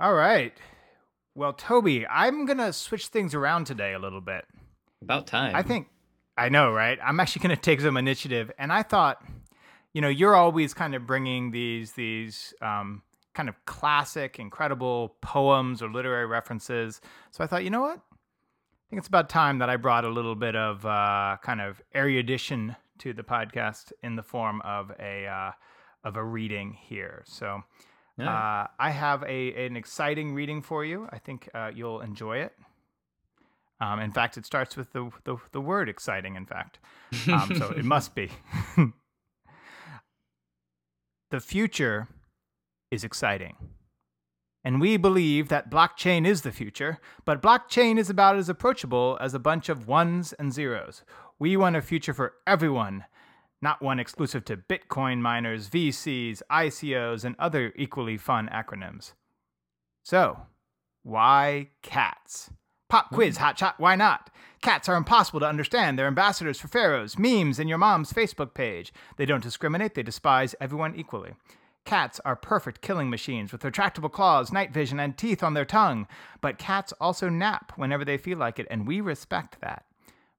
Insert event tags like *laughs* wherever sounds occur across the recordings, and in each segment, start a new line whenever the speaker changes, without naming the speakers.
All right. Well, Toby, I'm going to switch things around today a little bit.
About time.
I think, I know, right? I'm actually going to take some initiative. And I thought, you know, you're always kind of bringing these, these, um, kind of classic, incredible poems or literary references. So I thought, you know what? I think it's about time that I brought a little bit of uh, kind of erudition to the podcast in the form of a uh, of a reading here. So uh, I have a an exciting reading for you. I think uh, you'll enjoy it. Um, in fact, it starts with the the, the word exciting. In fact, um, so it must be. *laughs* the future is exciting. And we believe that blockchain is the future, but blockchain is about as approachable as a bunch of ones and zeros. We want a future for everyone, not one exclusive to Bitcoin miners, VCs, ICOs, and other equally fun acronyms. So, why cats? Pop quiz, hmm. hotshot, why not? Cats are impossible to understand. They're ambassadors for pharaohs, memes, and your mom's Facebook page. They don't discriminate, they despise everyone equally. Cats are perfect killing machines with retractable claws, night vision, and teeth on their tongue. But cats also nap whenever they feel like it, and we respect that.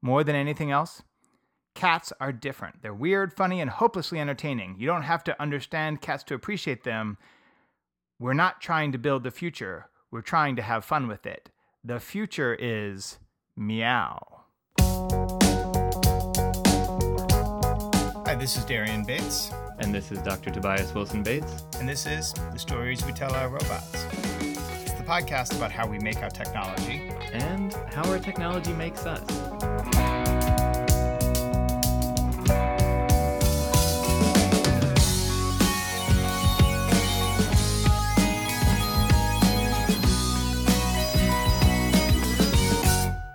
More than anything else, cats are different. They're weird, funny, and hopelessly entertaining. You don't have to understand cats to appreciate them. We're not trying to build the future, we're trying to have fun with it. The future is meow. Hi, this is Darien Bates.
And this is Dr. Tobias Wilson Bates.
And this is The Stories We Tell Our Robots. It's the podcast about how we make our technology
and how our technology makes us.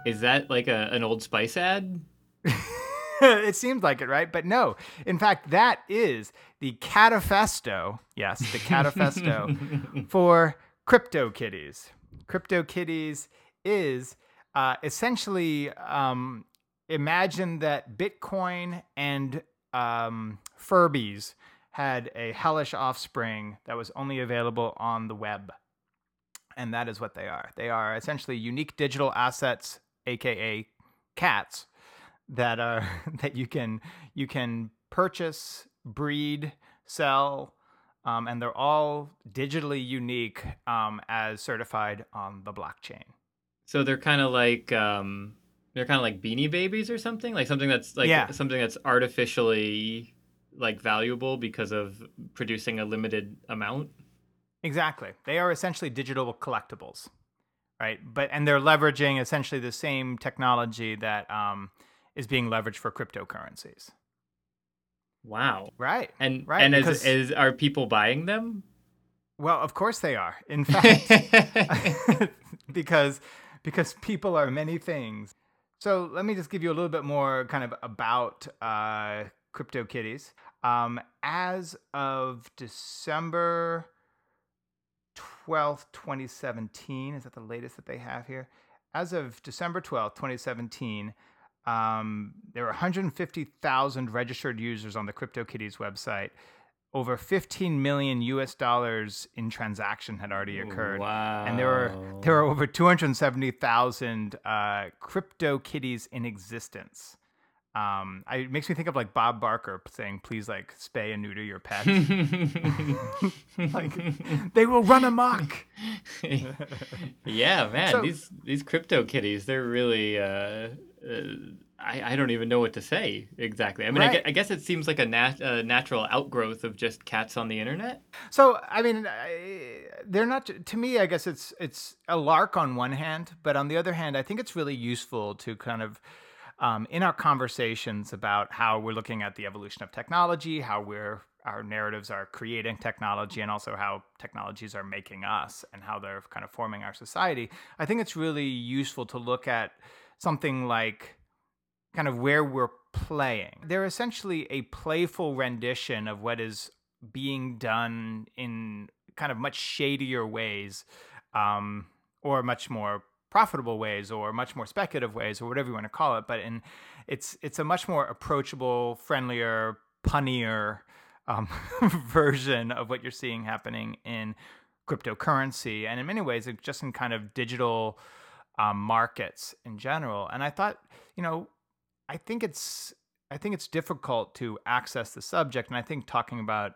Is that like a, an old Spice ad? *laughs*
it seems like it, right? But no. In fact, that is the catafesto. Yes, the catafesto *laughs* for CryptoKitties. CryptoKitties is uh, essentially um, imagine that Bitcoin and um, Furbies had a hellish offspring that was only available on the web. And that is what they are. They are essentially unique digital assets, aka cats, that are *laughs* that you can you can purchase, breed, sell, um, and they're all digitally unique um, as certified on the blockchain.
So they're kind of like um, they're kind of like beanie babies or something, like something that's like
Yeah.
something that's artificially like valuable because of producing a limited amount.
Exactly. They are essentially digital collectibles, right? But and they're leveraging essentially the same technology that um, is being leveraged for cryptocurrencies.
Wow.
Right.
And
Right,
and
because-
is, is are people buying them?
Well, of course they are. In *laughs* fact, *laughs* because because people are many things. So let me just give you a little bit more kind of about uh, CryptoKitties. Um, as of December twelfth, twenty seventeen, is that the latest that they have here? As of December twelfth, twenty seventeen. Um, there were 150,000 registered users on the CryptoKitties website. Over 15 million US dollars in transaction had already occurred.
Wow.
And there were there were over 270,000 uh, crypto kitties in existence. Um, I, it makes me think of like Bob Barker saying, "Please, like spay and neuter your pets. *laughs* *laughs* like they will run amok." *laughs*
yeah, man,
So-
these these crypto kitties, they're really uh, uh I, I don't even know what to say exactly. I mean, I,
Right.
gue- I guess it seems like a nat- uh, natural outgrowth of just cats on the internet.
So I mean, I, they're not to me. I guess it's it's a lark on one hand, but on the other hand, I think it's really useful to kind of um, in our conversations about how we're looking at the evolution of technology, how we're our narratives are creating technology, and also how technologies are making us and how they're kind of forming our society. I think it's really useful to look at something like kind of where we're playing. They're essentially a playful rendition of what is being done in kind of much shadier ways, um, or much more profitable ways, or much more speculative ways, or whatever you want to call it. But in it's it's a much more approachable, friendlier, punnier um, *laughs* version of what you're seeing happening in cryptocurrency, and in many ways, just in kind of digital um, markets in general. And I thought, you know, I think it's I think it's difficult to access the subject, and I think talking about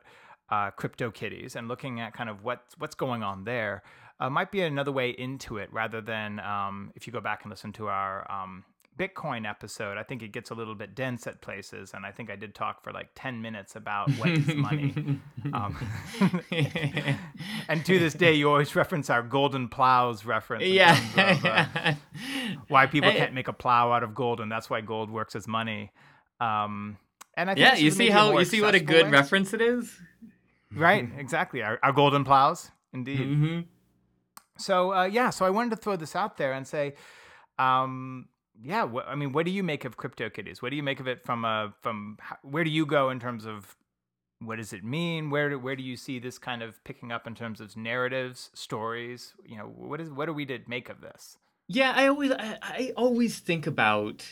uh, CryptoKitties and looking at kind of what's what's going on there uh, might be another way into it rather than um, if you go back and listen to our um, Bitcoin episode, I think it gets a little bit dense at places, and I think I did talk for like ten minutes about what is money. *laughs* Um, *laughs* and to this day, you always reference our golden plows reference.
Yeah.
Of, uh, *laughs* why people can't make a plow out of gold, and that's why gold works as money. Um, and I think
yeah, you see how you see what a good way. reference it is.
Right, exactly. Our, our golden plows, indeed.
Mm-hmm.
So uh, yeah, so I wanted to throw this out there and say, um, yeah, wh- I mean, what do you make of CryptoKitties? What do you make of it from a from where do you go in terms of what does it mean? Where do, where do you see this kind of picking up in terms of narratives, stories? You know, what is what are we to make of this?
Yeah, I always I, I always think about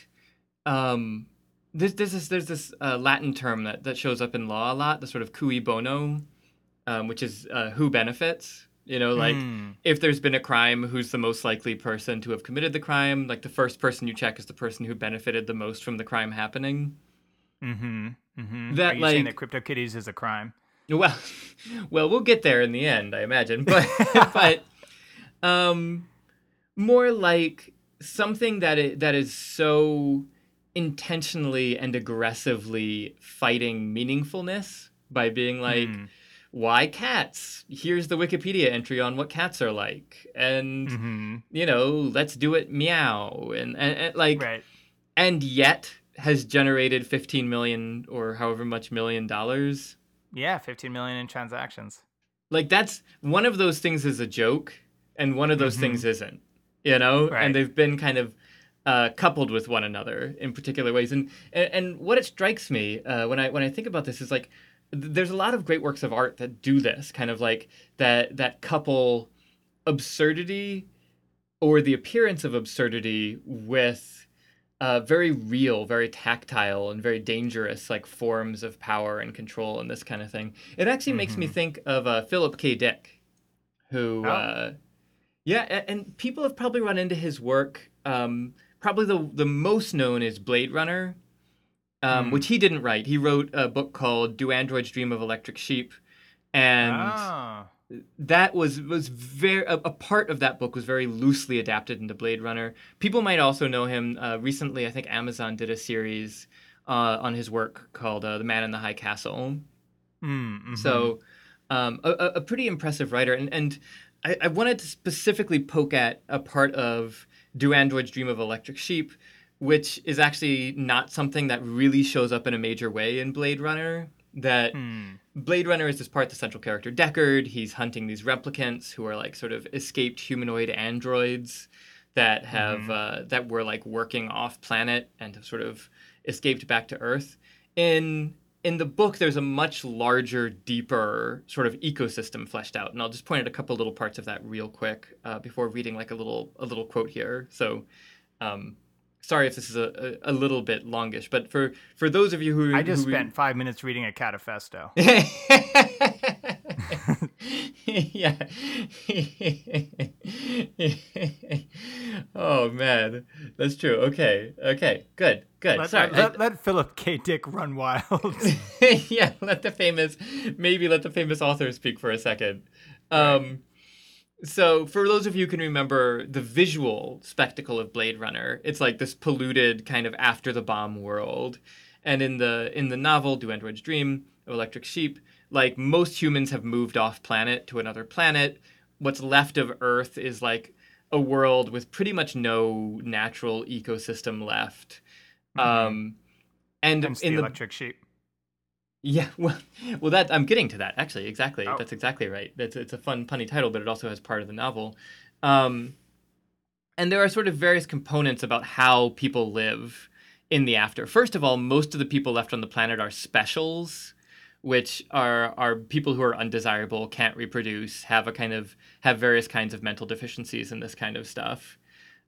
um there's this there's this uh, Latin term that, that shows up in law a lot, the sort of cui bono, um, which is uh, who benefits. You know, like mm. if there's been a crime, who's the most likely person to have committed the crime? Like the first person you check is the person who benefited the most from the crime happening.
Mm-hmm. mm-hmm. That Are you like saying that CryptoKitties is a crime.
Well, *laughs* well, we'll get there in the end, I imagine. But *laughs* but um, more like something that it, that is so intentionally and aggressively fighting meaningfulness by being like. Mm why cats? Here's the Wikipedia entry on what cats are like, and mm-hmm. you know, let's do it meow, and, and, and like,
right.
and yet has generated 15 million or however much million dollars.
Yeah, 15 million in transactions.
Like that's one of those things is a joke, and one of those mm-hmm. things isn't. You know, right. and they've been kind of uh, coupled with one another in particular ways. And and, and what it strikes me uh, when I when I think about this is like there's a lot of great works of art that do this kind of like that that couple absurdity or the appearance of absurdity with uh, very real, very tactile, and very dangerous like forms of power and control and this kind of thing. It actually mm-hmm. makes me mm-hmm. think of uh, Philip K. Dick, who, oh. uh, yeah, and people have probably run into his work. Um, probably the the most known is Blade Runner, um, mm. which he didn't write. He wrote a book called "Do Androids Dream of Electric Sheep," and ah. that was was very a, a, part of that book was very loosely adapted into Blade Runner. People might also know him uh, recently. I think Amazon did a series uh, on his work called uh, "The Man in the High Castle."
Mm, mm-hmm.
So, um, a, a, pretty impressive writer, and and I, I wanted to specifically poke at a part of "Do Androids Dream of Electric Sheep." Which is actually not something that really shows up in a major way in Blade Runner. That hmm. Blade Runner is this part the central character Deckard. He's hunting these replicants who are like sort of escaped humanoid androids that have mm-hmm. uh, that were like working off planet and have sort of escaped back to Earth. In in the book, there's a much larger, deeper sort of ecosystem fleshed out, and I'll just point out a couple little parts of that real quick uh, before reading like a little a little quote here. So. Um, sorry if this is a, a, a, little bit longish, but for, for those of you who
I just
who
spent five minutes reading a catafesto. *laughs*
yeah. *laughs* oh man, that's true. Okay, okay, good, good.
Let,
Sorry,
let, I, let Philip K. Dick run wild. *laughs*
yeah, let the famous, maybe let the famous author speak for a second. Um, so, for those of you who can remember the visual spectacle of Blade Runner, it's like this polluted kind of after the bomb world. And in the in the novel Do Androids Dream of Electric Sheep, like most humans have moved off planet to another planet. What's left of Earth is like a world with pretty much no natural ecosystem left. Mm-hmm. Um, and
Hence in the, the electric sheep.
Yeah, *laughs* well, well, that I'm getting to that actually. Exactly, oh. that's exactly right. That's it's a fun punny title, but it also has part of the novel. Um, and there are sort of various components about how people live in the after. First of all, most of the people left on the planet are specials, which are are people who are undesirable, can't reproduce, have a kind of have various kinds of mental deficiencies and this kind of stuff,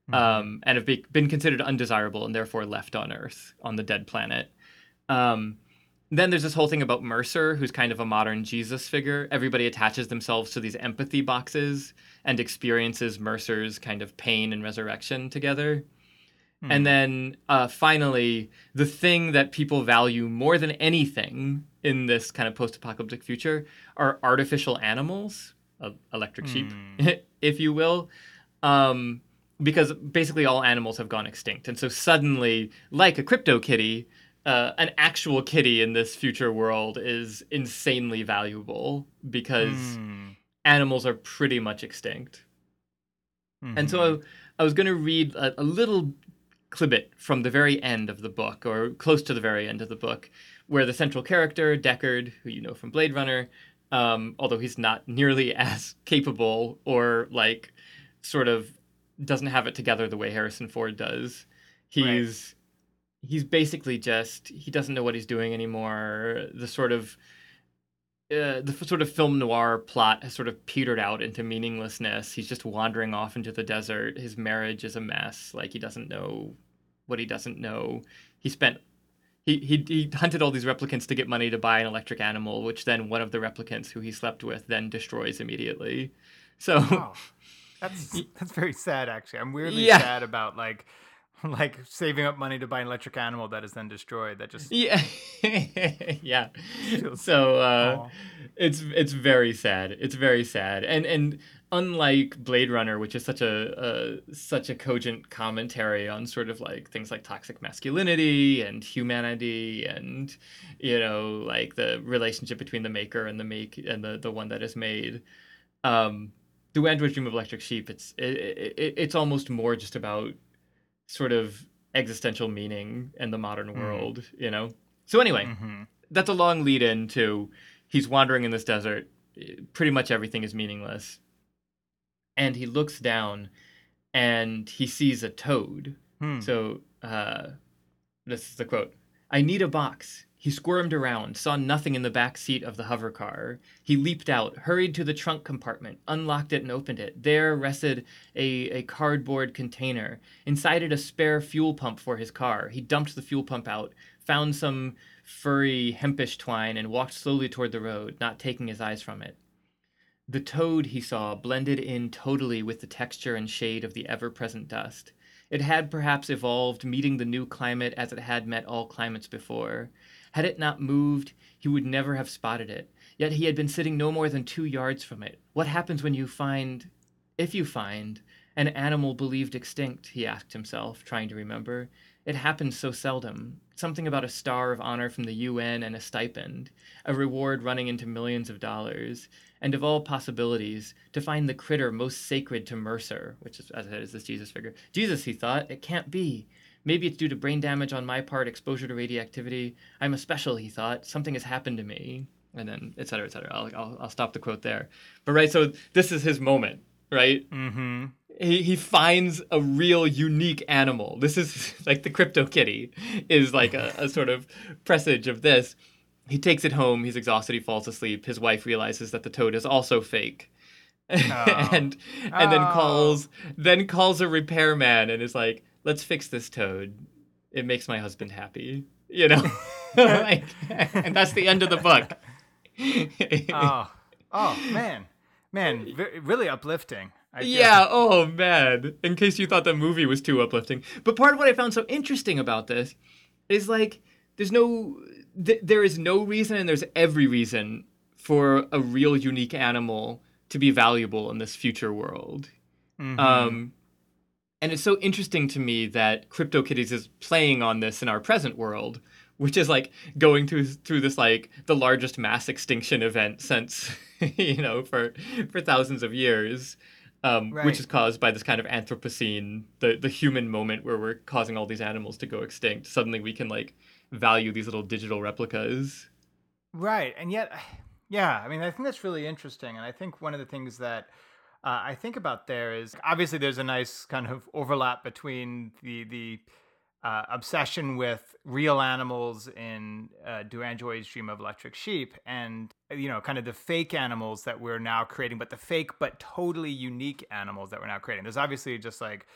mm-hmm. um, and have be, been considered undesirable and therefore left on Earth on the dead planet. Um, then there's this whole thing about Mercer, who's kind of a modern Jesus figure. Everybody attaches themselves to these empathy boxes and experiences Mercer's kind of pain and resurrection together. Hmm. And then uh, finally, the thing that people value more than anything in this kind of post apocalyptic future are artificial animals, uh, electric sheep, hmm. *laughs* if you will. Um, because basically all animals have gone extinct. And so suddenly, like a crypto kitty, uh, an actual kitty in this future world is insanely valuable because mm. animals are pretty much extinct. Mm-hmm. And so I, I was going to read a, a, little clibit from the very end of the book, or close to the very end of the book, where the central character, Deckard, who you know from Blade Runner, um, although he's not nearly *laughs* as capable or like sort of doesn't have it together the way Harrison Ford does, he's. He's basically just he doesn't know what he's doing anymore. The sort of uh, the sort of film noir plot has sort of petered out into meaninglessness. He's just wandering off into the desert. His marriage is a mess. Like he doesn't know what he doesn't know. He spent he, he he hunted all these replicants to get money to buy an electric animal, which then one of the replicants who he slept with then destroys immediately. So
wow. *laughs* that's that's very sad actually. I'm weirdly yeah. sad about like *laughs* like saving up money to buy an electric animal that is then destroyed. That just
yeah, *laughs* yeah. So uh, it's it's very sad. It's very sad, and and unlike Blade Runner, which is such a, a such a cogent commentary on sort of like things like toxic masculinity and humanity, and you know like the relationship between the maker and the make and the the one that is made. Um, the Android Dream of Electric Sheep, it's it, it, it's almost more just about sort of existential meaning in the modern mm. world, you know? So, anyway, mm-hmm. that's a long lead in to he's wandering in this desert. Pretty much everything is meaningless. And he looks down and he sees a toad. Hmm. So, uh, this is the quote I need a box. He squirmed around, saw nothing in the back seat of the hover car. He leaped out, hurried to the trunk compartment, unlocked it, and opened it. There rested a, a cardboard container. Inside it, a spare fuel pump for his car. He dumped the fuel pump out, found some furry, hempish twine, and walked slowly toward the road, not taking his eyes from it. The toad, he saw, blended in totally with the texture and shade of the ever present dust. It had perhaps evolved, meeting the new climate as it had met all climates before. Had it not moved, he would never have spotted it. Yet he had been sitting no more than two yards from it. What happens when you find, if you find, an animal believed extinct? He asked himself, trying to remember. It happens so seldom. Something about a star of honor from the UN and a stipend, a reward running into millions of dollars, and of all possibilities, to find the critter most sacred to Mercer, which is, as I said, is this Jesus figure. Jesus, he thought, it can't be. Maybe it's due to brain damage on my part, exposure to radioactivity. I'm a special, he thought. Something has happened to me. And then, et cetera, et cetera. I'll, I'll, I'll stop the quote there. But, right, so this is his moment, right?
Mm-hmm.
He, he finds a real unique animal. This is *laughs* like the crypto kitty is like a, a sort of presage of this. He takes it home. He's exhausted. He falls asleep. His wife realizes that the toad is also fake. *laughs* Oh. and and oh. then calls then calls a repairman and is like, let's fix this toad. It makes my husband happy. You know? *laughs* like, and that's the end of the book.
oh, *laughs* oh man. Man, really uplifting.
yeah, oh man. In case you thought the movie was too uplifting. But part of what I found so interesting about this is like there's no th- there is no reason and there's every reason for a real unique animal to be valuable in this future world. Mm-hmm. Um and it's so interesting to me that CryptoKitties is playing on this in our present world, which is like going through through this like the largest mass extinction event since *laughs* you know for for thousands of years. Um, right. which is caused by this kind of Anthropocene, the the human moment where we're causing all these animals to go extinct. Suddenly, we can like value these little digital replicas.
Right, and yet, *sighs* yeah, I mean, I think that's really interesting, and I think one of the things that uh, I think about there is obviously there's a nice kind of overlap between the the uh, obsession with real animals in uh, Do Androids Dream of Electric Sheep, and you know, kind of the fake animals that we're now creating, but the fake but totally unique animals that we're now creating. There's obviously just like,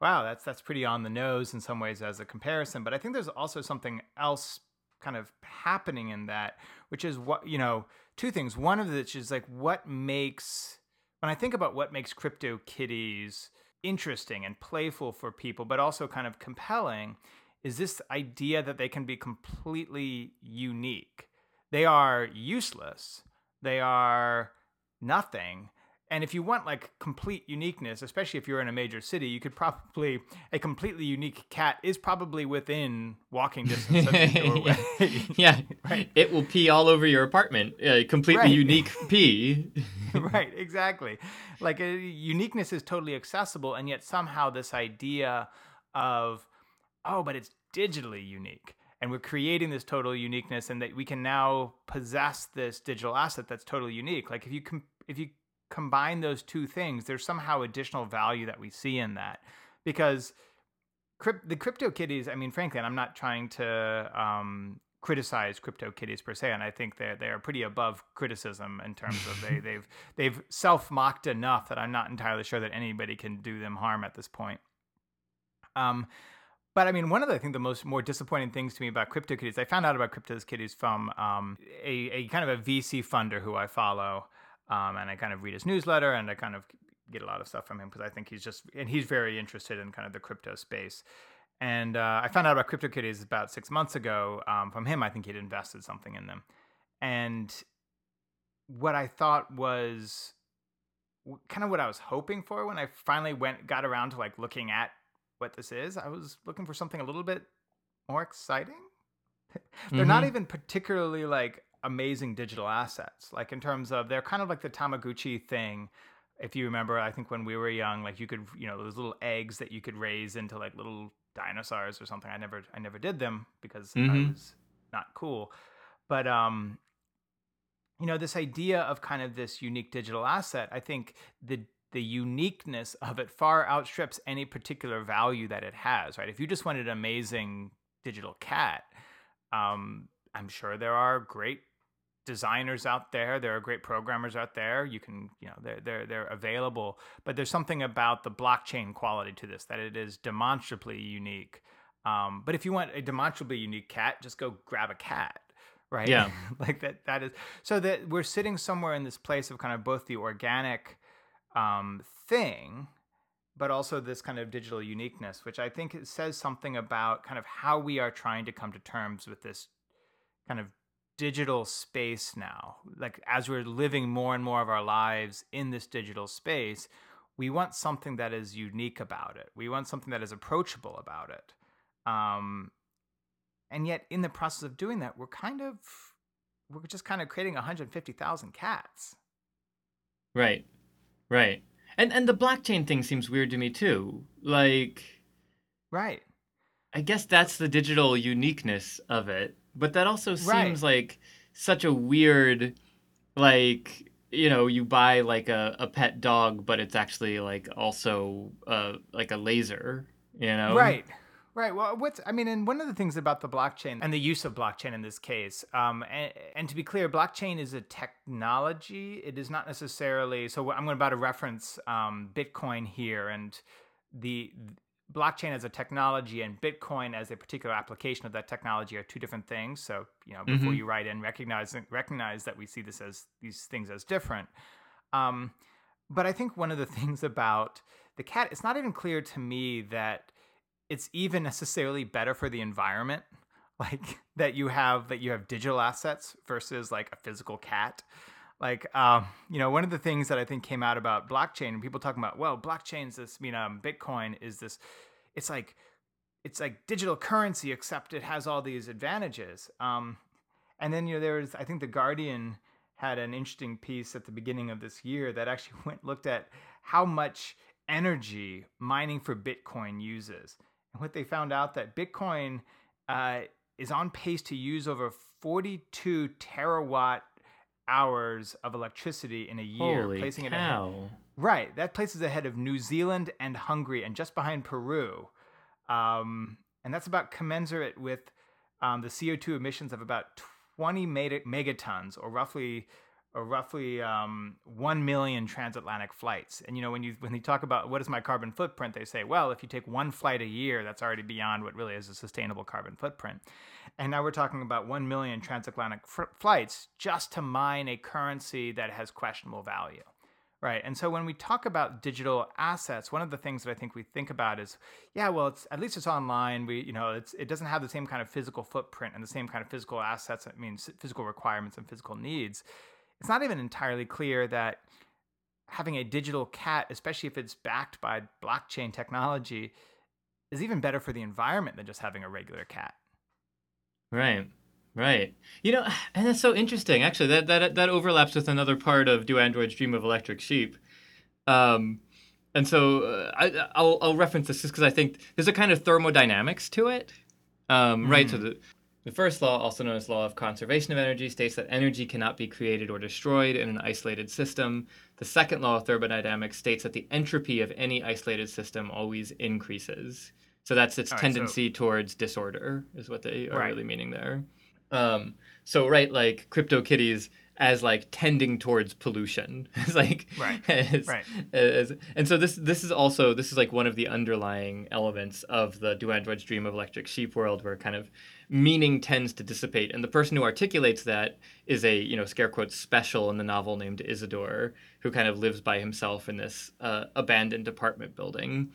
wow, that's that's pretty on the nose in some ways as a comparison, but I think there's also something else kind of happening in that, which is what, you know, two things. One of which is like what makes, when I think about what makes Crypto Kitties interesting and playful for people, but also kind of compelling, is this idea that they can be completely unique. They are useless, they are nothing and if you want like complete uniqueness, especially if you're in a major city, you could probably a completely unique cat is probably within walking distance of *laughs* *laughs*
yeah, right. It will pee all over your apartment. A completely right. unique *laughs* pee.
right, exactly. Like a, uh, uniqueness is totally accessible, and yet somehow this idea of oh, but it's digitally unique and we're creating this total uniqueness and that we can now possess this digital asset that's totally unique like if you com- if you combine those two things, there's somehow additional value that we see in that because crypt- the crypto kitties. I mean, frankly, and I'm not trying to um, criticize crypto kitties per se, and I think they they are pretty above criticism in terms of they *laughs* they've they've self mocked enough that I'm not entirely sure that anybody can do them harm at this point. Um, but I mean, one of the I think the most more disappointing things to me about CryptoKitties, I found out about CryptoKitties from um, a, a kind of a VC funder who I follow, um, and I kind of read his newsletter and I kind of get a lot of stuff from him because I think he's just and he's very interested in kind of the crypto space. And uh, I found out about CryptoKitties about six months ago um, from him. I think he'd invested something in them, and what I thought was kind of what I was hoping for when I finally went got around to like looking at what this is. I was looking for something a little bit more exciting. *laughs* They're mm-hmm. not even particularly like amazing digital assets. Like in terms of they're kind of like the Tamagotchi thing. If you remember, I think when we were young, like you could, you know, those little eggs that you could raise into like little dinosaurs or something. I never, I never did them because mm-hmm. I was not cool. But um, you know, this idea of kind of this unique digital asset, I think the the uniqueness of it far outstrips any particular value that it has. Right? If you just wanted an amazing digital cat, um, I'm sure there are great designers out there. There are great programmers out there. You can, you know, they're they're they're available. But there's something about the blockchain quality to this that it is demonstrably unique. Um, but if you want a demonstrably unique cat, just go grab a cat, right?
Yeah, *laughs*
like that. That is so that we're sitting somewhere in this place of kind of both the organic um, thing, but also this kind of digital uniqueness, which I think it says something about kind of how we are trying to come to terms with this kind of digital space now, like as we're living more and more of our lives in this digital space, we want something that is unique about it. We want something that is approachable about it. Um, and yet, in the process of doing that, we're kind of we're just kind of creating 150,000 cats.
Right, right, and and the blockchain thing seems weird to me too. Like,
right.
I guess that's the digital uniqueness of it but that also seems right. like such a weird, like you know, you buy like a, a pet dog, but it's actually like also uh, like a laser, you know?
Right. Right. Well, what's I mean, and one of the things about the blockchain and the use of blockchain in this case, um, and, and to be clear, blockchain is a technology. It is not necessarily. So I'm gonna about to reference um, Bitcoin here, and the blockchain as a technology and Bitcoin as a particular application of that technology are two different things. So, you know, before mm-hmm. you write in, recognize recognize that we see this as these things as different. Um, but I think one of the *laughs* things about the cat, it's not even clear to me that it's even necessarily better for the environment. *laughs* Like that you have that you have digital assets versus like a physical cat like um, you know one of the things that i think came out about blockchain and people talking about well blockchain's this you know bitcoin is this it's like it's like digital currency except it has all these advantages. Um, and then you know there was i think the guardian had an interesting piece at the beginning of this year that actually *laughs* went looked at how much energy mining for bitcoin uses. And what they found out that bitcoin uh, is on pace to use over 42 terawatt hours of electricity in a year,
Holy
placing
cow.
it ahead. Right, that places ahead of New Zealand and Hungary, and just behind Peru. Um, and that's about commensurate with um, the CO2 emissions of about 20 megatons, or roughly roughly um, 1 million transatlantic flights. And you know, when you when you talk about what is my carbon footprint, they say, well, if you take one flight a year, that's already beyond what really is a sustainable carbon footprint. And now we're talking about 1 million transatlantic f- flights just to mine a currency that has questionable value. Right. And so when we talk about digital assets, one of the things that I think we think about is, yeah, well, it's at least it's online. We, you know, it's it doesn't have the same kind of physical footprint and the same kind of physical assets. I mean, physical requirements and physical needs it's not even entirely clear that having a digital cat, especially if it's backed by blockchain technology, is even better for the environment than just having a regular cat.
Right. Right. You know, *sighs* and that's so interesting. Actually, that that that overlaps with another part of Do Androids Dream of Electric Sheep? Um, and so uh, I, will I'll reference this just because I think there's a kind of thermodynamics to it. Um, mm. Right. So the the first law, also known as law of conservation of energy, states that energy cannot be created or destroyed in an isolated system. The second law of thermodynamics states that the entropy of any isolated system always increases. So that's its tendency so... towards disorder, is what they are right. really meaning there. Um, so right, like crypto CryptoKitties as like tending towards pollution. *laughs* it's like
right, *laughs* as, right.
As, and so this this is also this is like one of the underlying elements of the Do Androids Dream of Electric Sheep world, where kind of meaning tends to dissipate. And the person who articulates that is a, you know, scare quotes special in the novel named Isidore, who kind of lives by himself in this uh, abandoned apartment building.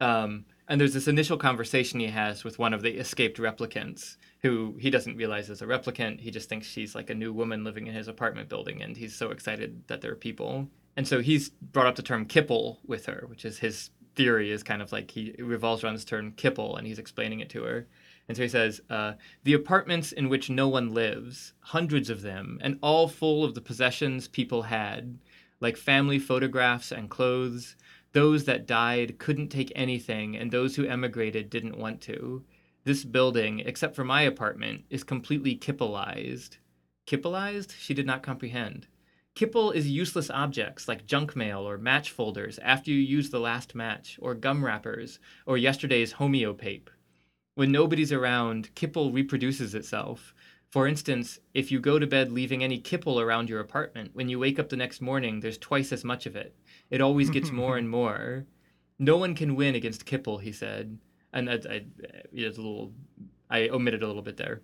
Um, and there's this initial conversation he has with one of the escaped replicants, who he doesn't realize is a replicant. He just thinks she's like a new woman living in his apartment building, and he's so excited that there are people. And so he's brought up the term kipple with her, which is his theory is kind of like he revolves around this term kipple, and he's explaining it to her. And so he says, uh, The apartments in which no one lives, hundreds of them, and all full of the possessions people had, like family photographs and clothes. Those that died couldn't take anything, and those who emigrated didn't want to. This building, except for my apartment, is completely kippleized. Kippleized? She did not comprehend. Kipple is useless objects like junk mail or match folders after you use the last match, or gum wrappers, or yesterday's homeopape. When nobody's around, kipple reproduces itself. For instance, if you go to bed leaving any kipple around your apartment, when you wake up the next morning, there's twice as much of it. It always gets *laughs* more and more. No one can win against kipple, he said. And I, I, it's a little, I omitted a little bit there.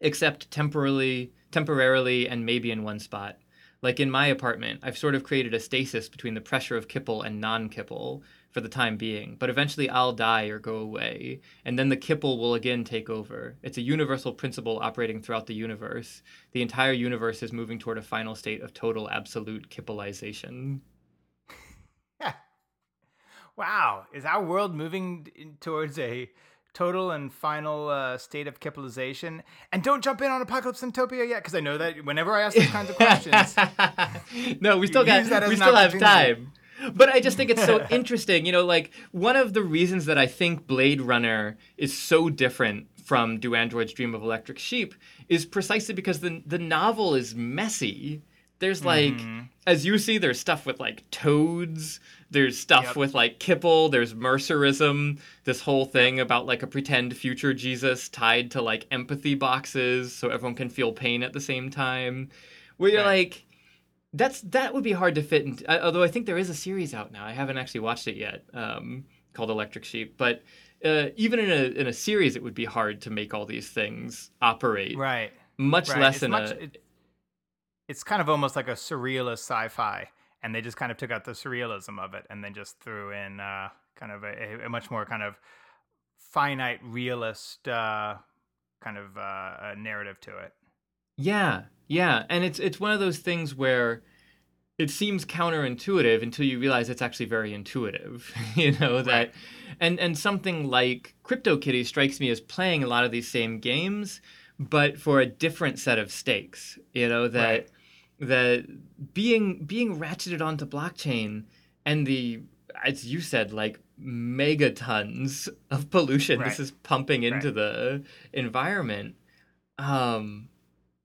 Except temporarily, temporarily, and maybe in one spot. Like in my apartment, I've sort of created a stasis between the pressure of kipple and non-kipple, for the time being, but eventually I'll die or go away, and then the kipple will again take over. It's a universal principle operating throughout the universe. The entire universe is moving toward a final state of total absolute kippleization. *laughs*
wow, is our world moving towards a total and final uh, state of kippleization? And don't jump in on Apocalypse and Topia yet, because I know that whenever I ask these kinds of *laughs* questions,
no, we still got we still have time but I just think it's so interesting. You know, like one of the reasons that I think Blade Runner is so different from Do Androids Dream of Electric Sheep is precisely because the the novel is messy. There's like, mm-hmm. as you see, there's stuff with like toads. There's stuff yep. with like Kipple. There's Mercerism. This whole thing about like a pretend future Jesus tied to like empathy boxes so everyone can feel pain at the same time. Where you're right. like, that's that would be hard to fit. In, although I think there is a series out now. I haven't actually watched it yet, um, called Electric Sheep. But uh, even in a in a series, it would be hard to make all these things operate.
Right.
Much
right.
less
it's
in
much,
a.
It, it's kind of almost like a surrealist sci-fi, and they just kind of took out the surrealism of it, and then just threw in uh, kind of a, a, much more kind of finite realist uh, kind of uh, narrative to it.
Yeah, yeah, and it's it's one of those things where it seems counterintuitive until you realize it's actually very intuitive. *laughs* you know that, right. and and something like CryptoKitty strikes me as playing a lot of these same games, but for a different set of stakes. You know that right. that being being ratcheted onto blockchain and the as you said like megatons of pollution right. this is pumping into the environment. Um,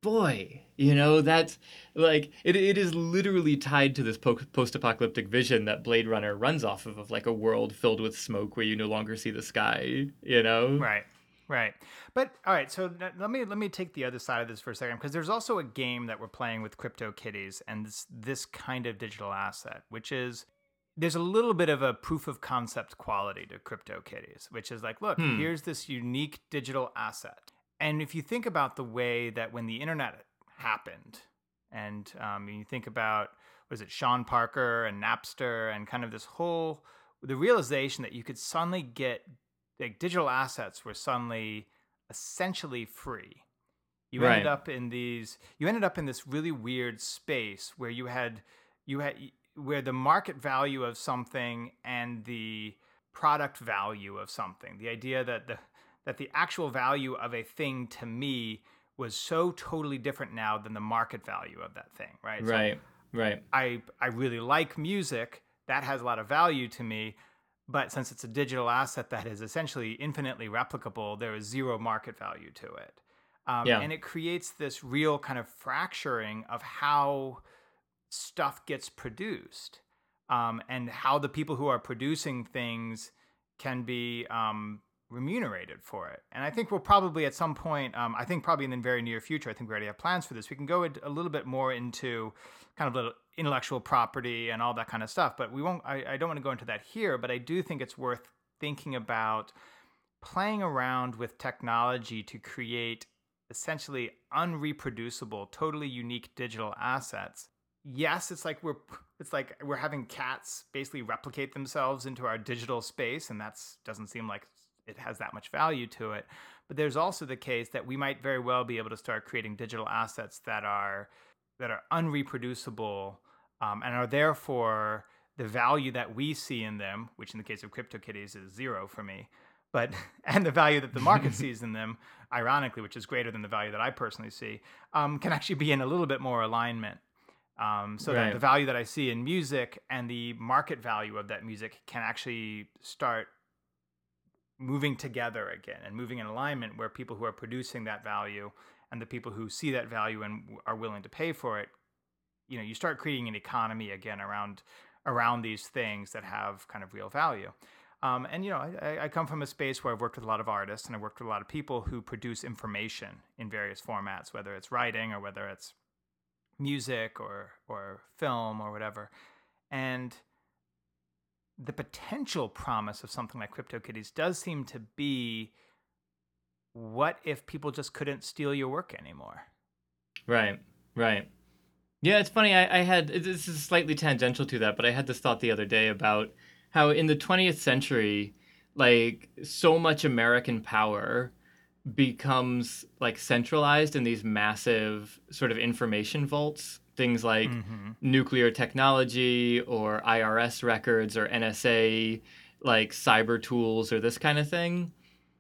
boy, you know, that's like it, it is literally tied to this po- post-apocalyptic vision that Blade Runner runs off of of like a world filled with smoke where you no longer see the sky, you know?
Right. Right. But all right, so let me let me take the other side of this for a second because there's also a game that we're playing with crypto CryptoKitties and this this kind of digital asset, which is there's a little bit of a proof of concept quality to crypto CryptoKitties, which is like, look, hmm. here's this unique digital asset. And if you think about the way that when the internet happened, and um, you think about was it Sean Parker and Napster and kind of this whole the realization that you could suddenly get like digital assets were suddenly essentially free. You right. ended up in these you ended up in this really weird space where you had you had where the market value of something and the product value of something, the idea that the that the actual value of a thing to me was so totally different now than the market value of that thing, right?
Right.
So
right.
I I really like music. That has a lot of value to me. But since it's a digital asset that is essentially infinitely replicable, there is zero market value to it. Um, yeah. And it creates this real kind of fracturing of how stuff gets produced um, and how the people who are producing things can be um, remunerated for it. And I think we'll probably at some point, um, I think probably in the very near future, I think we already have plans for this. We can go a little bit more into kind of little intellectual property and all that kind of stuff. But we won't. I, I don't want to go into that here. But I do think it's worth thinking about playing around with technology to create essentially unreproducible, totally unique digital assets. Yes, it's like we're it's like we're having cats basically replicate themselves into our digital space, and that's doesn't seem like it has that much value to it. But there's also the case that we might very well be able to start creating digital assets that are that are unreproducible um, and are therefore the value that we see in them, which in the case of CryptoKitties is zero for me, but *laughs* and the value that the market *laughs* sees in them, ironically, which is greater than the value that I personally see, um, can actually be in a little bit more alignment. Um, so right. that the value that I see in music and the market value of that music can actually start moving together again and moving in alignment where people who are producing that value and the people who see that value and are willing to pay for it you know you start creating an economy again around around these things that have kind of real value. Um, and you know I, I, come from a space where i've worked with a lot of artists and i've worked with a lot of people who produce information in various formats whether it's writing or whether it's music or or film or whatever. And the potential promise of something like CryptoKitties does seem to be what if people just couldn't steal your work anymore?
Right, right. Yeah, it's funny. I, I had this is slightly tangential to that, but I had this thought the other day about how in the 20th century, like so much American power becomes like centralized in these massive sort of information vaults things like mm-hmm. nuclear technology or IRS records or NSA like cyber tools or this kind of thing.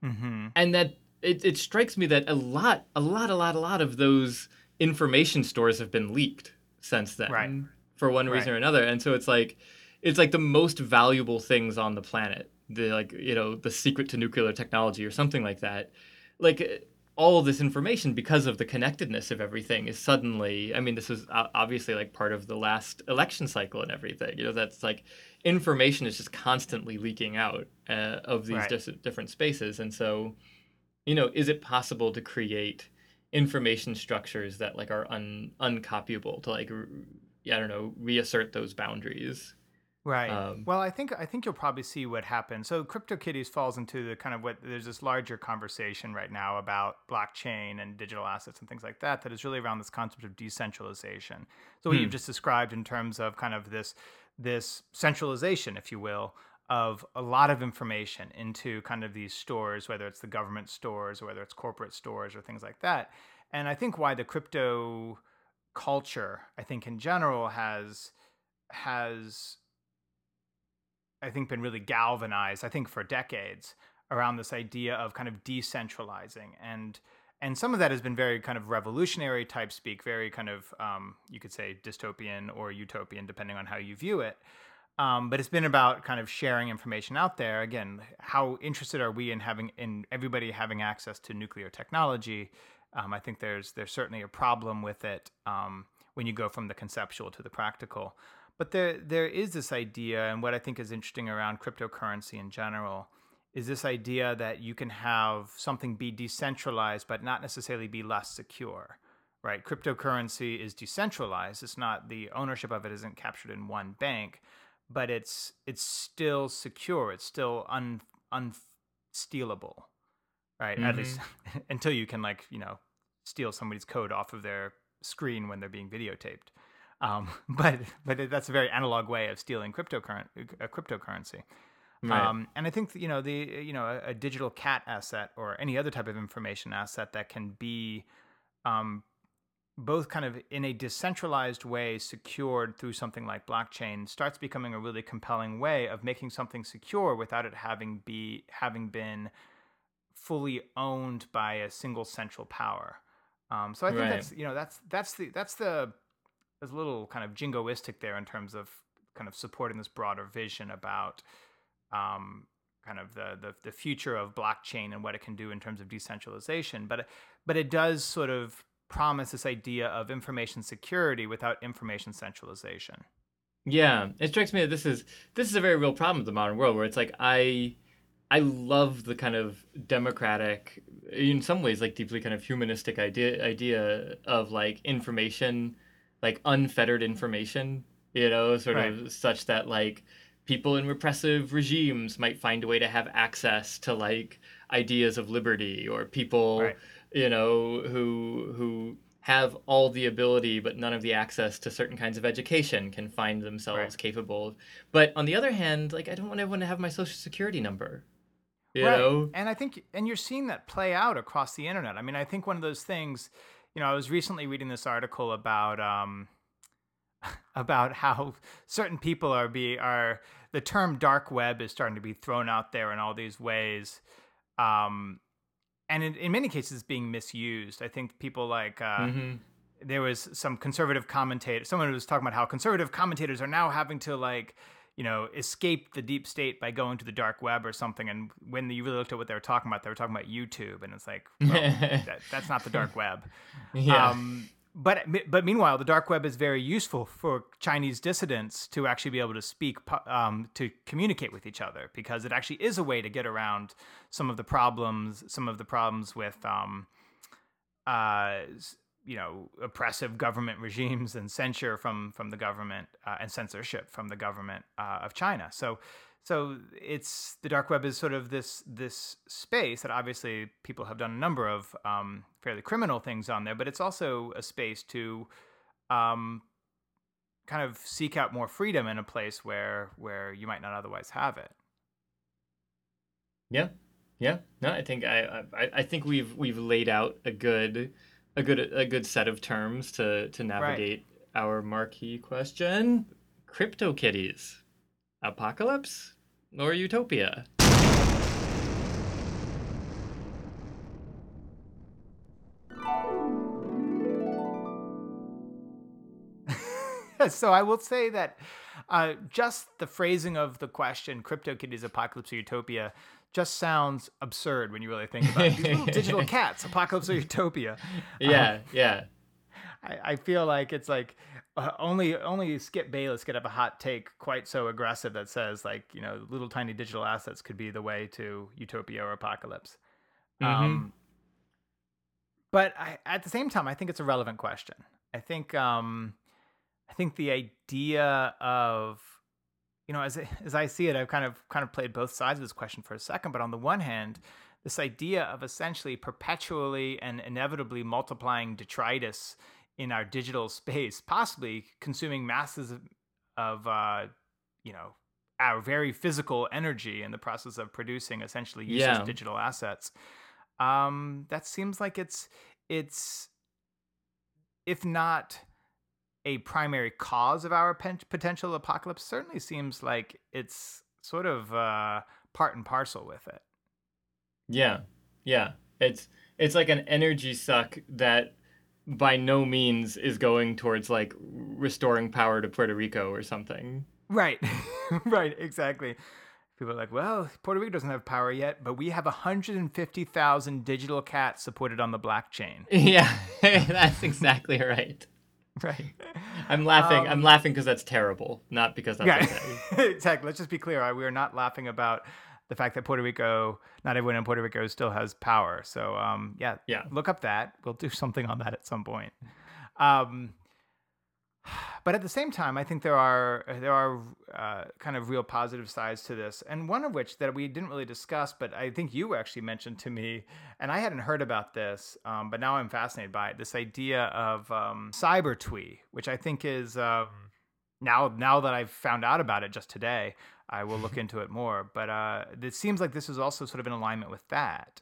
Mm-hmm. And that it, it strikes me that a lot, a lot, a lot, a lot of those information stores have been leaked since then
right.
for one reason right. or another. And so it's like, it's like the most valuable things on the planet, the like, you know, the secret to nuclear technology or something like that. Like all of this information because of the connectedness of everything is suddenly i mean this is obviously like part of the last election cycle and everything you know that's like information is just constantly leaking out uh, of these right. dis- different spaces and so you know is it possible to create information structures that like are un- uncopyable to like re- i don't know reassert those boundaries
Right. Um, well, I think I think you'll probably see what happens. So CryptoKitties falls into the kind of what there's this larger conversation right now about blockchain and digital assets and things like that that is really around this concept of decentralization. So what hmm. you've just described in terms of kind of this this centralization, if you will, of a lot of information into kind of these stores, whether it's the government stores or whether it's corporate stores or things like that. And I think why the crypto culture, I think in general, has has I think, been really galvanized, I think, for decades around this idea of kind of decentralizing. And and some of that has been very kind of revolutionary type speak, very kind of um, you could say dystopian or utopian, depending on how you view it. Um, but it's been about kind of sharing information out there. Again, how interested are we in having in everybody having access to nuclear technology? Um, I think there's there's certainly a problem with it um, when you go from the conceptual to the practical. But there there is this idea, and what I think is interesting around cryptocurrency in general is this idea that you can have something be decentralized but not necessarily be less secure right? Cryptocurrency is decentralized. It's not the ownership of it isn't captured in one bank but it's it's still secure. It's still un unstealable right? Mm-hmm. at least *laughs* until you can like you know steal somebody's code off of their screen when they're being videotaped um, *laughs* but but that's a very analog way of stealing cryptocurrency a cryptocurrency Right. Um, and I think you know the you know a, a, digital cat asset or any other type of information asset that can be um, both kind of in a decentralized way secured through something like blockchain starts becoming a really compelling way of making something secure without it having be having been fully owned by a single central power. Um, so I think right. that's you know that's that's the that's the there's a little kind of jingoistic there in terms of kind of supporting this broader vision about um, kind of the, the, the future of blockchain and what it can do in terms of decentralization. But but it does sort of promise this idea of information security without information centralization.
Yeah, it strikes me that this is this is a very real problem of the modern world, where it's like I I love the kind of democratic, in some ways, like deeply kind of humanistic idea idea of like information, like unfettered information, you know, sort right. of such that like people in repressive regimes might find a way to have access to like ideas of liberty or people right. you know who who have all the ability but none of the access to certain kinds of education can find themselves right. capable but on the other hand like i don't want everyone to have my social security number you right. know
and i think and you're seeing that play out across the internet i mean i think one of those things you know i was recently reading this article about um *laughs* about how certain people are be are the term dark web is starting to be thrown out there in all these ways um and in, in many cases being misused i think people like uh mm-hmm. there was some conservative commentator someone was talking about how conservative commentators are now having to like you know escape the deep state by going to the dark web or something. And when you really looked at what they were talking about they were talking about youtube. And it's like well, *laughs* that, that's not the dark web. *laughs* Yeah. um but but meanwhile, the dark web is very useful for Chinese dissidents to actually be able to speak um, to communicate with each other because it actually is a way to get around some of the problems, some of the problems with, um, uh, you know, oppressive government regimes and censure from from the government uh, and censorship from the government uh, of China. So so it's the dark web is sort of this this space that obviously people have done a number of um, fairly criminal things on there, but it's also a space to um, kind of seek out more freedom in a place where where you might not otherwise have it.
Yeah, yeah. No, I think I I, I think we've we've laid out a good a good a good set of terms to to navigate right. our marquee question: crypto kitties, apocalypse or utopia. *laughs*
so I will say that uh, just the phrasing of the question "CryptoKitties Apocalypse or Utopia" just sounds absurd when you really think about it. These little *laughs* digital cats, apocalypse or utopia.
Yeah, um, yeah.
I, I feel like it's like uh, only only Skip Bayless could have a hot take quite so aggressive that says like you know little tiny digital assets could be the way to utopia or apocalypse. Mm-hmm. Um, but I, at the same time, I think it's a relevant question. I think um, I think the idea of you know as *laughs* as I see it, I've kind of kind of played both sides of this question for a second. But on the one hand, this idea of essentially perpetually and inevitably multiplying detritus in our digital *laughs* space, possibly consuming masses of, of uh, you know, our very physical energy in the process of producing essentially useless yeah. digital assets. Um, that seems like it's it's if not a primary cause of our pen- potential apocalypse, certainly seems like it's sort of uh, part and parcel with it.
Yeah, yeah. It's it's like an energy suck that by no means is going towards like restoring power to Puerto Rico or something.
Right. *laughs* right, exactly. People are like, well, Puerto Rico doesn't have power yet, but we have 150,000 digital cats supported on the blockchain. *laughs*
Yeah, *laughs* that's exactly right. *laughs*
Right.
I'm laughing. Um, I'm laughing because that's terrible, not because that's
yeah, okay. *laughs* exactly. Let's just be clear. We are not laughing about the fact that Puerto Rico, not everyone in Puerto Rico still has power. So um, yeah,
yeah,
look up that. We'll do something on that at some point. Um, but at the same time, I think there are there are uh, kind of real positive sides to this, and one of which that we didn't really discuss, but I think you actually mentioned to me, and I hadn't heard about this, um, but now I'm fascinated by it. This idea of um, cyber twee, which I think is um, now now that I've found out about it just today, I will look into it more. But uh, it seems like this is also sort of in alignment with that.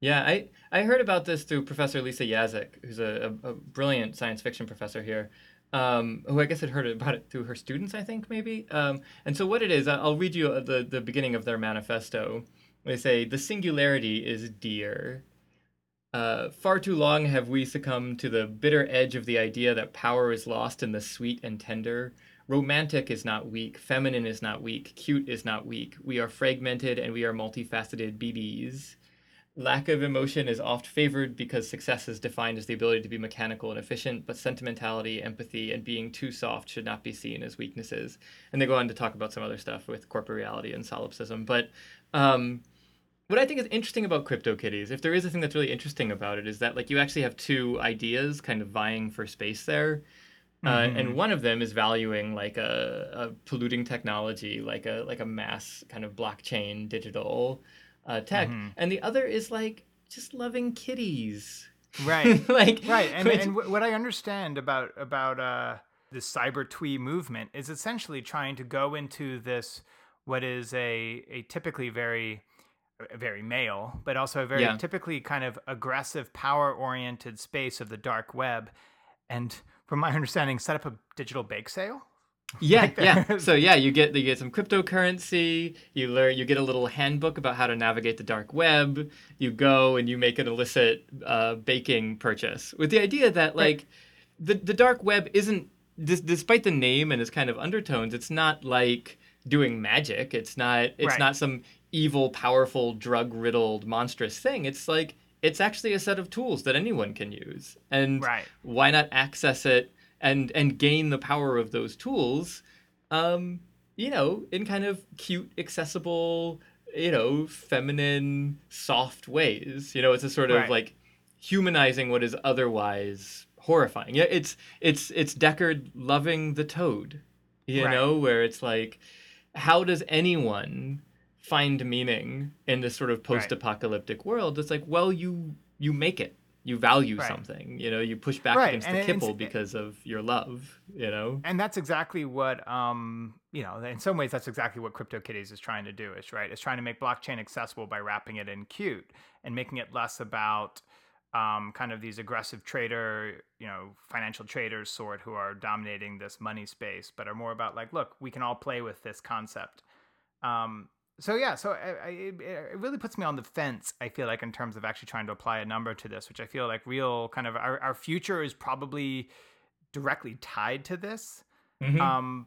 Yeah, I, I heard about this through Professor Lisa Yaszek, who's a, a, a brilliant science fiction professor here um, who I guess had heard about it through her students, I think maybe. Um, and so what it is, I'll read you the the beginning of their manifesto. They say the singularity is dear. Uh, far too long have we succumbed to the bitter edge of the idea that power is lost in the sweet and tender. Romantic is not weak, feminine is not weak, cute is not weak. We are fragmented and we are multifaceted BBs. Lack of emotion is oft favored because success is defined as the ability to be mechanical and efficient, but sentimentality, empathy, and being too soft should not be seen as weaknesses. And they go on to talk about some other stuff with corporeality and solipsism. But um, what I think is interesting about CryptoKitties, if there is a thing that's really interesting about it, is that like you actually have two ideas kind of vying for space there. Uh, mm-hmm. and one of them is valuing like a, a polluting technology, like a like a mass kind of blockchain digital uh, tech, mm-hmm. and the other is like just loving kitties.
Right. *laughs* like right. And, which... and what I understand about about uh, the cyber twee movement is essentially trying to go into this what is a a typically very very male, but also a very yeah. typically kind of aggressive, power oriented space of the dark web, and from my *laughs* understanding, set up a digital bake sale.
Yeah, yeah. So yeah, you get you get some cryptocurrency. You learn you get a little handbook about how to navigate the dark web. You go and you make an illicit uh, baking purchase with the idea that like the the dark web isn't despite the name and its kind of undertones. It's not like doing magic. It's not it's right. not some evil, powerful, drug riddled, monstrous thing. It's like it's actually a set of tools that anyone can use. And
right.
why not access it and and gain the power of those tools um you know in kind of cute accessible you know feminine soft ways you know it's a sort of right. like humanizing what is otherwise horrifying yeah it's it's it's deckard loving the toad you right. know where it's like how does anyone find meaning in this sort of post-apocalyptic right. world it's like well you you make it you value right. something you know you push back right. against and the kipple because of your love you know
and that's exactly what um you know in some ways that's exactly what CryptoKitties is trying to do is right it's trying to make blockchain accessible by wrapping it in cute and making it less about um, kind of these aggressive trader, you know, financial traders sort who are dominating this money space, but are more about like, look, we can all play with this concept. Um, so yeah, so I, I, it really puts me on the fence. I feel like in terms of actually trying to apply a number to this, which I feel like real kind of our, our future is probably directly tied to this. Mm-hmm. Um,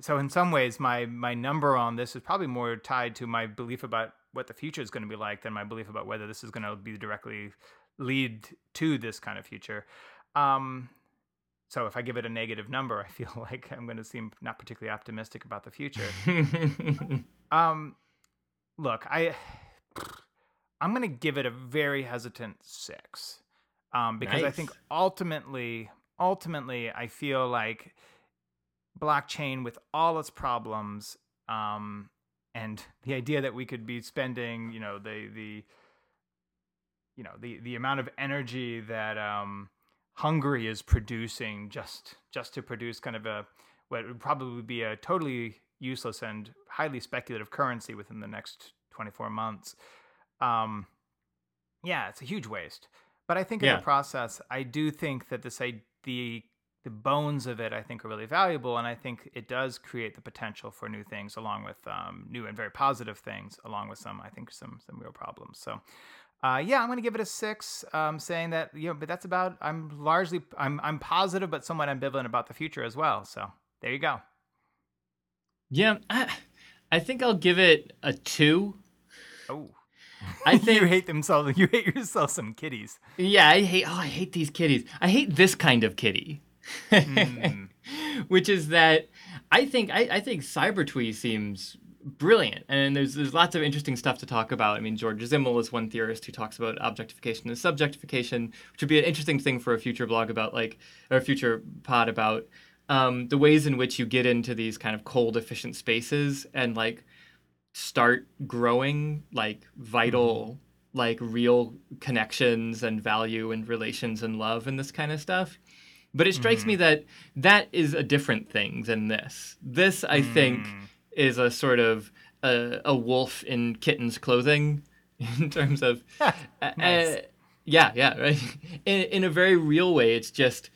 so in some ways, my my number on this is probably more tied to my belief about what the future is going to be like than my belief about whether this is going to be directly lead to this kind of future. Um, so if I give it a negative number, I *laughs* feel like I'm going to seem not particularly optimistic about the future. *laughs* um, look, I I'm going to give it a very hesitant six, um, because nice. I think ultimately, ultimately, I feel like blockchain with all its problems, um, and the idea that we could be spending, you know, the the you know the the amount of energy that um Hungary is producing just just to produce kind of a what would probably be a totally useless and highly speculative currency within the next 24 months. Um, yeah, it's a huge waste. But I think in the process, I do think that this I, the the bones of it, I think, are really valuable, and I think it does create the potential for new things, along with um, new and very positive things, along with some, I think, some some real problems. So, uh, yeah, I'm going to give it a six, um, saying that you know, but that's about. I'm largely, I'm, I'm positive, but somewhat ambivalent about the future as well. So there you go.
Yeah, I, I think I'll give it a two.
Oh, I *laughs* think you hate themselves. You hate yourself some kitties.
Yeah, I hate. Oh, I hate these kitties. I hate this kind of kitty, mm. *laughs* which is that I think I, I think Cyber Twee seems brilliant. And there's there's lots of interesting stuff to talk about. I mean, George Simmel is one theorist who talks about objectification and subjectification, which would be an interesting thing for a future blog about, like, or a future pod about um, the ways in which you get into these kind of cold, efficient spaces and like start growing like vital, mm-hmm. like real connections and value and relations and love and this kind of stuff. But it strikes mm. me that that is a different thing than this. This, I mm. think, is a sort of a, a, wolf in kitten's clothing *laughs* in terms of. *laughs* nice. uh, yeah, yeah, right. *laughs* In, in a very real way, it's just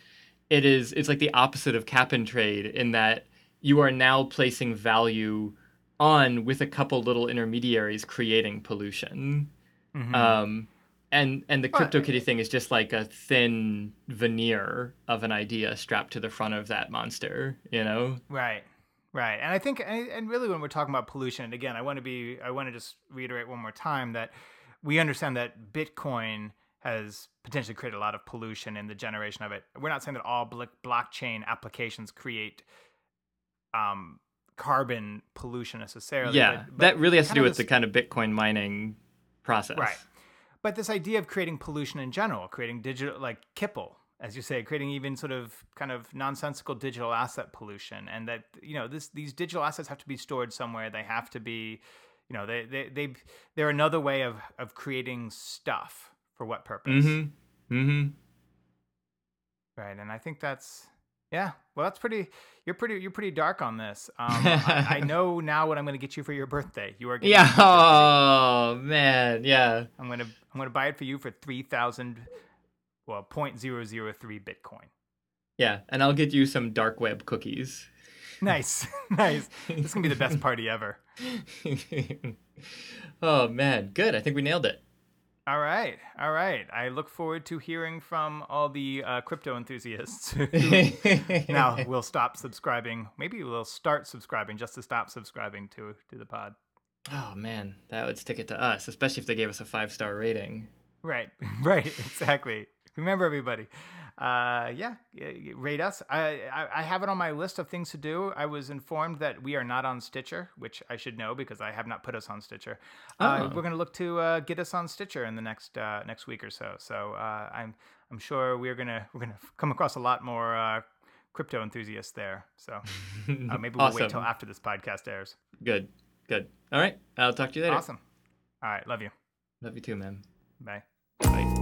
it is it's like the opposite of cap and trade in that you are now placing value on with a couple little intermediaries creating pollution. Mm-hmm. Um, and and the CryptoKitty thing is just like a thin veneer of an idea strapped to the front of that monster, you know?
Right. Right. And I think and really when we're talking about pollution, and again, I want to be I want to just reiterate one more time that we understand that Bitcoin has potentially created a lot of pollution in the generation of it. We're not saying that all blockchain applications create um, carbon pollution necessarily.
Yeah, but, but that really has to do with this, the kind of Bitcoin mining process.
Right. But this idea of creating pollution in general, creating digital, like Kipple, as you say, creating even sort of kind of nonsensical digital asset pollution, and that you know this these digital assets have to be stored somewhere. They have to be, you know, they they they they're another way of of creating stuff for what purpose.
Mm-hmm. Mm-hmm.
Right, and I think that's yeah, well, that's pretty. You're pretty. You're pretty dark on this. *laughs* Um, I, I, know now what I'm going to get you for your birthday. You are.
Yeah. Oh man. Yeah.
I'm gonna. I'm gonna buy it for you for three thousand. Well, point zero zero three Bitcoin.
Yeah, and I'll get you some dark web cookies. *laughs*
Nice, *laughs* nice. This is gonna be the best *laughs* party ever.
oh man, good. I think we nailed it.
All right, all right. I look forward to hearing from all the uh, crypto enthusiasts. now we'll stop subscribing. Maybe we'll start subscribing just to stop subscribing to to the pod.
Oh man, that would stick it to us, especially if they gave us a five star rating.
Right, right, exactly. Remember, everybody, uh, yeah, rate us. I, I, I have it on my list of things to do. I was informed that we are not on Stitcher, which I should know because I have not put us on Stitcher. Uh, oh. Uh, we're going to look to uh, get us on Stitcher in the next uh, next week or so. So uh, I'm I'm sure we're gonna we're gonna *laughs* come across a lot more uh, crypto enthusiasts there. So *laughs* maybe we'll awesome. wait till after this podcast airs.
Good, good. All right, I'll talk to you later.
Awesome. All right, love you.
Love you too, man.
Bye.
Bye.